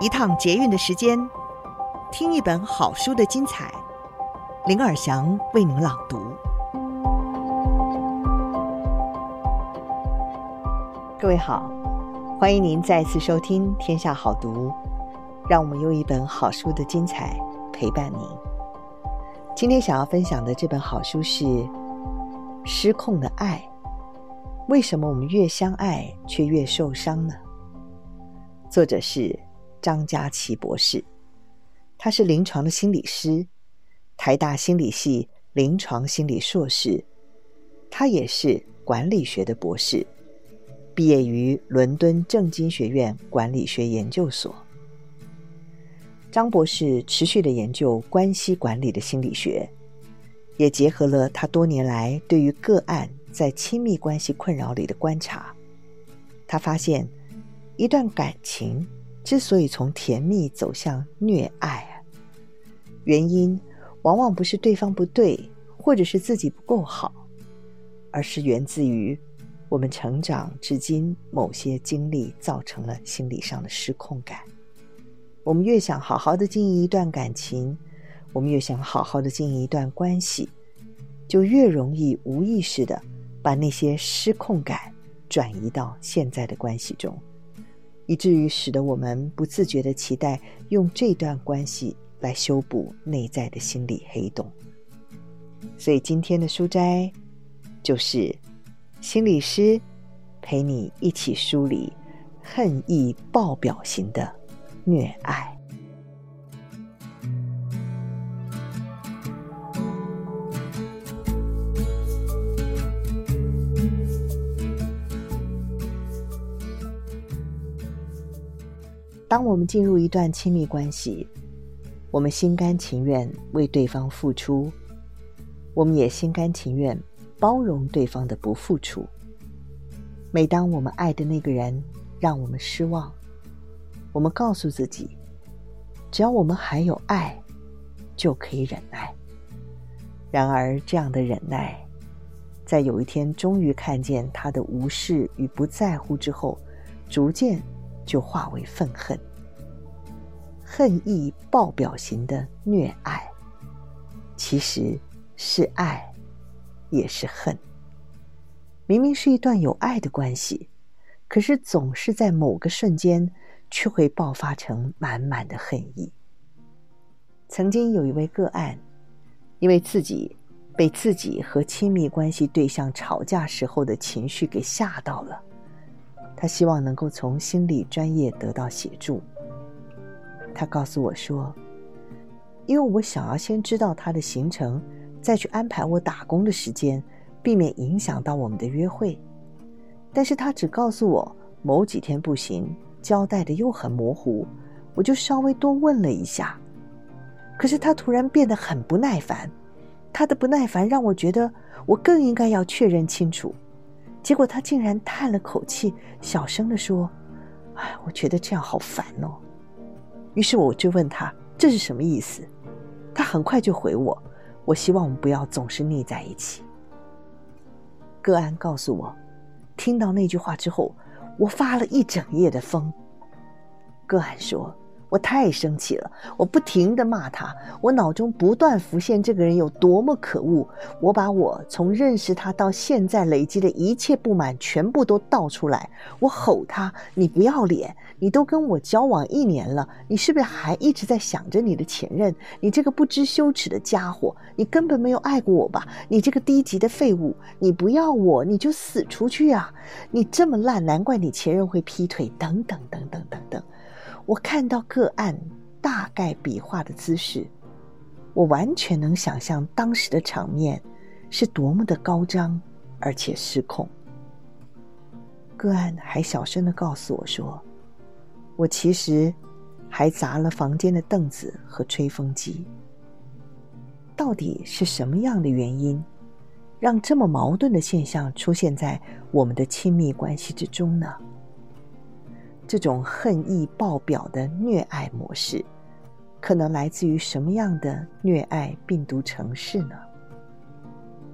一趟捷运的时间，听一本好书的精彩。林尔祥为您朗读。各位好，欢迎您再次收听《天下好读》，让我们用一本好书的精彩陪伴您。今天想要分享的这本好书是《失控的爱》，为什么我们越相爱却越受伤呢？作者是张家齐博士，他是临床的心理师，台大心理系临床心理硕士，他也是管理学的博士，毕业于伦敦政经学院管理学研究所。张博士持续的研究关系管理的心理学，也结合了他多年来对于个案在亲密关系困扰里的观察，他发现一段感情。之所以从甜蜜走向虐爱，原因往往不是对方不对，或者是自己不够好，而是源自于我们成长至今某些经历造成了心理上的失控感。我们越想好好的经营一段感情，我们越想好好的经营一段关系，就越容易无意识的把那些失控感转移到现在的关系中。以至于使得我们不自觉的期待用这段关系来修补内在的心理黑洞。所以今天的书斋就是心理师陪你一起梳理恨意爆表型的虐爱。当我们进入一段亲密关系，我们心甘情愿为对方付出，我们也心甘情愿包容对方的不付出。每当我们爱的那个人让我们失望，我们告诉自己，只要我们还有爱，就可以忍耐。然而，这样的忍耐，在有一天终于看见他的无视与不在乎之后，逐渐。就化为愤恨，恨意爆表型的虐爱，其实是爱，也是恨。明明是一段有爱的关系，可是总是在某个瞬间，却会爆发成满满的恨意。曾经有一位个案，因为自己被自己和亲密关系对象吵架时候的情绪给吓到了。他希望能够从心理专业得到协助。他告诉我说：“因为我想要先知道他的行程，再去安排我打工的时间，避免影响到我们的约会。但是他只告诉我某几天不行，交代的又很模糊，我就稍微多问了一下。可是他突然变得很不耐烦，他的不耐烦让我觉得我更应该要确认清楚。”结果他竟然叹了口气，小声地说：“哎，我觉得这样好烦哦。”于是我就问他：“这是什么意思？”他很快就回我：“我希望我们不要总是腻在一起。”个案告诉我，听到那句话之后，我发了一整夜的疯。个案说。我太生气了，我不停地骂他，我脑中不断浮现这个人有多么可恶。我把我从认识他到现在累积的一切不满全部都倒出来。我吼他：“你不要脸！你都跟我交往一年了，你是不是还一直在想着你的前任？你这个不知羞耻的家伙！你根本没有爱过我吧？你这个低级的废物！你不要我，你就死出去啊！你这么烂，难怪你前任会劈腿！等等等等等等。”我看到个案大概比划的姿势，我完全能想象当时的场面是多么的高涨，而且失控。个案还小声地告诉我说：“我其实还砸了房间的凳子和吹风机。到底是什么样的原因，让这么矛盾的现象出现在我们的亲密关系之中呢？”这种恨意爆表的虐爱模式，可能来自于什么样的虐爱病毒城市呢？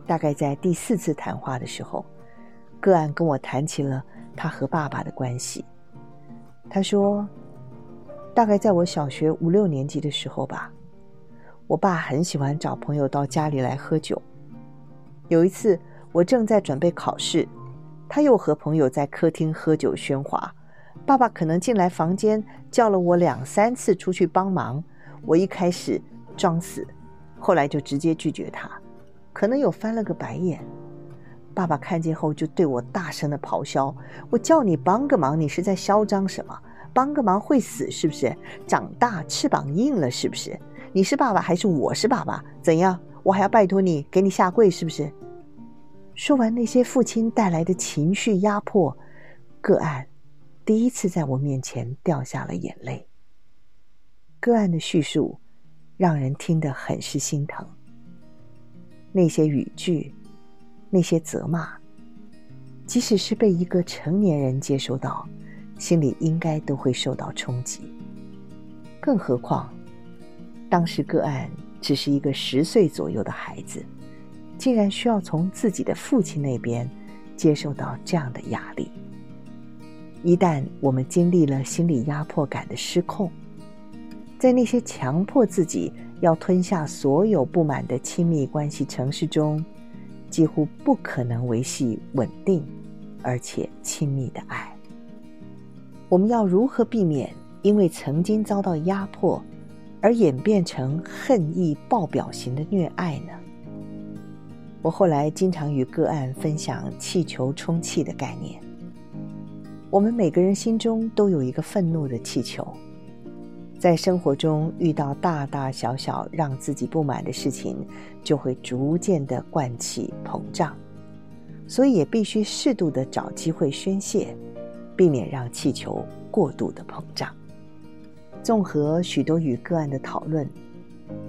大概在第四次谈话的时候，个案跟我谈起了他和爸爸的关系。他说，大概在我小学五六年级的时候吧。我爸很喜欢找朋友到家里来喝酒。有一次，我正在准备考试，他又和朋友在客厅喝酒喧哗。爸爸可能进来房间叫了我两三次出去帮忙。我一开始装死，后来就直接拒绝他，可能有翻了个白眼。爸爸看见后就对我大声的咆哮：“我叫你帮个忙，你是在嚣张什么？帮个忙会死是不是？长大翅膀硬了是不是？”你是爸爸还是我是爸爸？怎样？我还要拜托你给你下跪是不是？说完那些父亲带来的情绪压迫，个案第一次在我面前掉下了眼泪。个案的叙述让人听得很是心疼。那些语句，那些责骂，即使是被一个成年人接收到，心里应该都会受到冲击。更何况。当时个案只是一个十岁左右的孩子，竟然需要从自己的父亲那边接受到这样的压力。一旦我们经历了心理压迫感的失控，在那些强迫自己要吞下所有不满的亲密关系程式中，几乎不可能维系稳定而且亲密的爱。我们要如何避免因为曾经遭到压迫，而演变成恨意爆表型的虐爱呢？我后来经常与个案分享气球充气的概念。我们每个人心中都有一个愤怒的气球，在生活中遇到大大小小让自己不满的事情，就会逐渐的灌气膨胀，所以也必须适度的找机会宣泄，避免让气球过度的膨胀。综合许多与个案的讨论，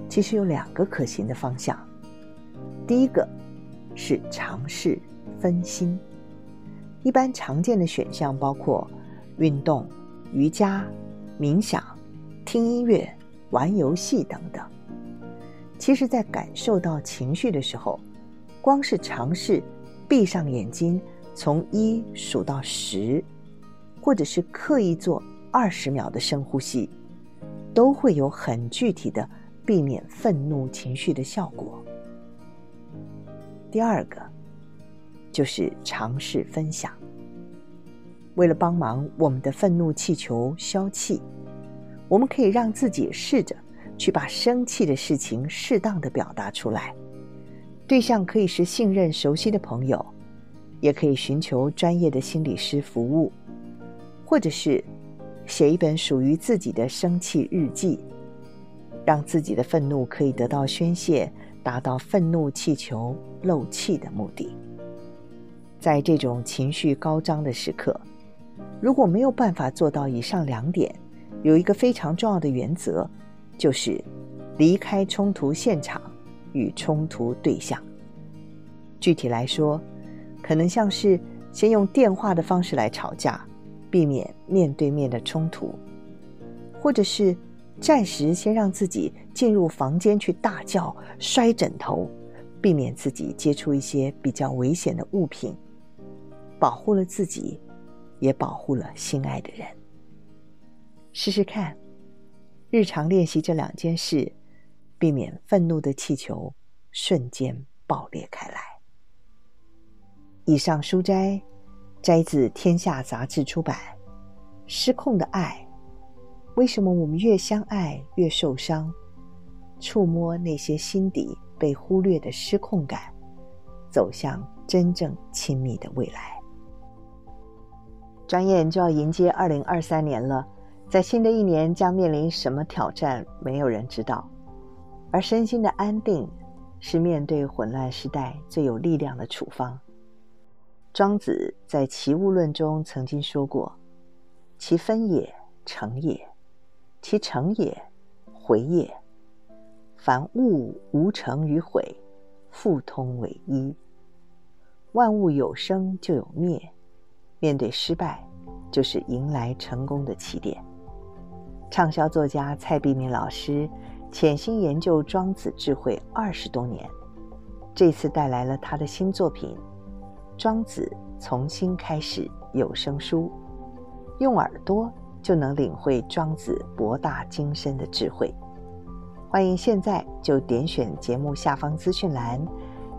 其实有两个可行的方向。第一个是尝试分心，一般常见的选项包括运动、瑜伽、冥想、听音乐、玩游戏等等。其实，在感受到情绪的时候，光是尝试闭上眼睛，从一数到十，或者是刻意做二十秒的深呼吸。都会有很具体的避免愤怒情绪的效果。第二个，就是尝试分享。为了帮忙我们的愤怒气球消气，我们可以让自己试着去把生气的事情适当的表达出来。对象可以是信任熟悉的朋友，也可以寻求专业的心理师服务，或者是。写一本属于自己的生气日记，让自己的愤怒可以得到宣泄，达到愤怒气球漏气的目的。在这种情绪高涨的时刻，如果没有办法做到以上两点，有一个非常重要的原则，就是离开冲突现场与冲突对象。具体来说，可能像是先用电话的方式来吵架。避免面对面的冲突，或者是暂时先让自己进入房间去大叫、摔枕头，避免自己接触一些比较危险的物品，保护了自己，也保护了心爱的人。试试看，日常练习这两件事，避免愤怒的气球瞬间爆裂开来。以上书斋。摘自《天下》杂志出版，《失控的爱》，为什么我们越相爱越受伤？触摸那些心底被忽略的失控感，走向真正亲密的未来。转眼就要迎接二零二三年了，在新的一年将面临什么挑战？没有人知道。而身心的安定，是面对混乱时代最有力量的处方。庄子在《齐物论》中曾经说过：“其分也，成也；其成也，毁也。凡物无成与毁，复通为一。万物有生就有灭，面对失败，就是迎来成功的起点。畅销作家蔡碧明老师潜心研究庄子智慧二十多年，这次带来了他的新作品《庄子从新开始》有声书，用耳朵就能领会庄子博大精深的智慧。欢迎现在就点选节目下方资讯栏，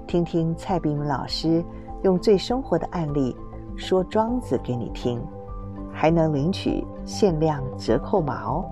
听听蔡碧明老师用最生活的案例说庄子给你听还能领取限量折扣码哦。